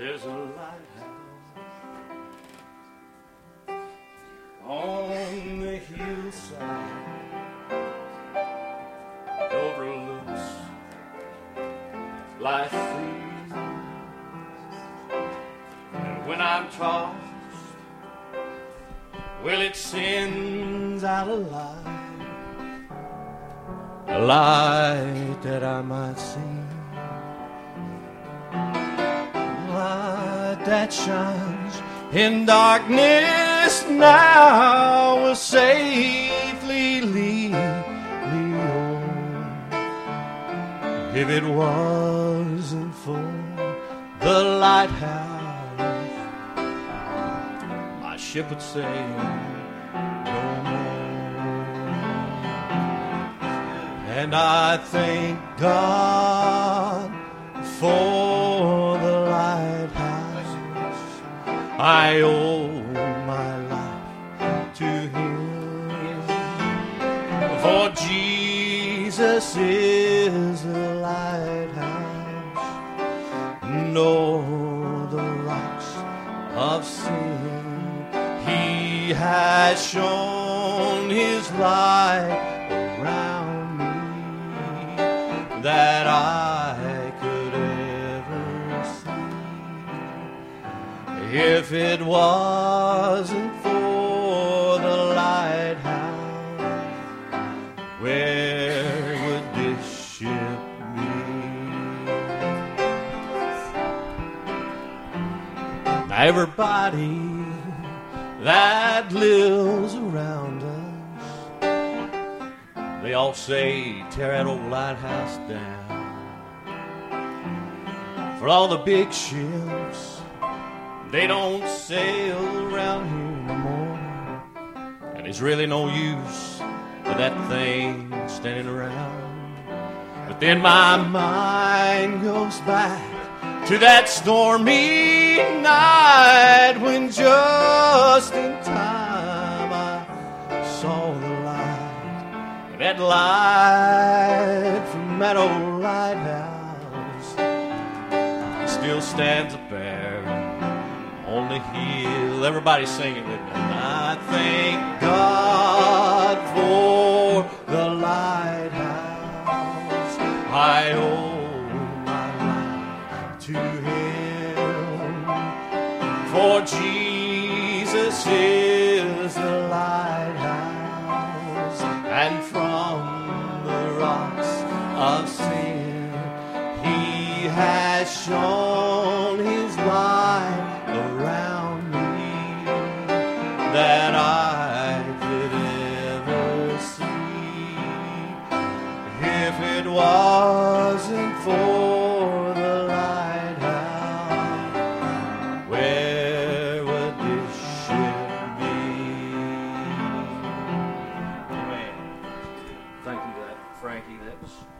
There's a lighthouse on the hillside overlooks life fields. And when I'm tossed, well, it sends out a light, a light that I might see. That shines in darkness now will safely lead me home. If it wasn't for the lighthouse, my ship would sail no more. And I thank God for I owe my life to Him. For Jesus is the lighthouse, nor the rocks of sin. He has shown His light around me that I If it wasn't for the lighthouse, where would this ship be? Everybody that lives around us, they all say, tear that old lighthouse down. For all the big ships, they don't sail around here no more. And there's really no use for that thing standing around. But then my mind goes back to that stormy night when just in time I saw the light. That light from that old lighthouse still stands up there on the hill. Everybody sing it with me. I thank God for the lighthouse. I owe my life to Him. For Jesus is the lighthouse, and from the rocks of Frankie Lips.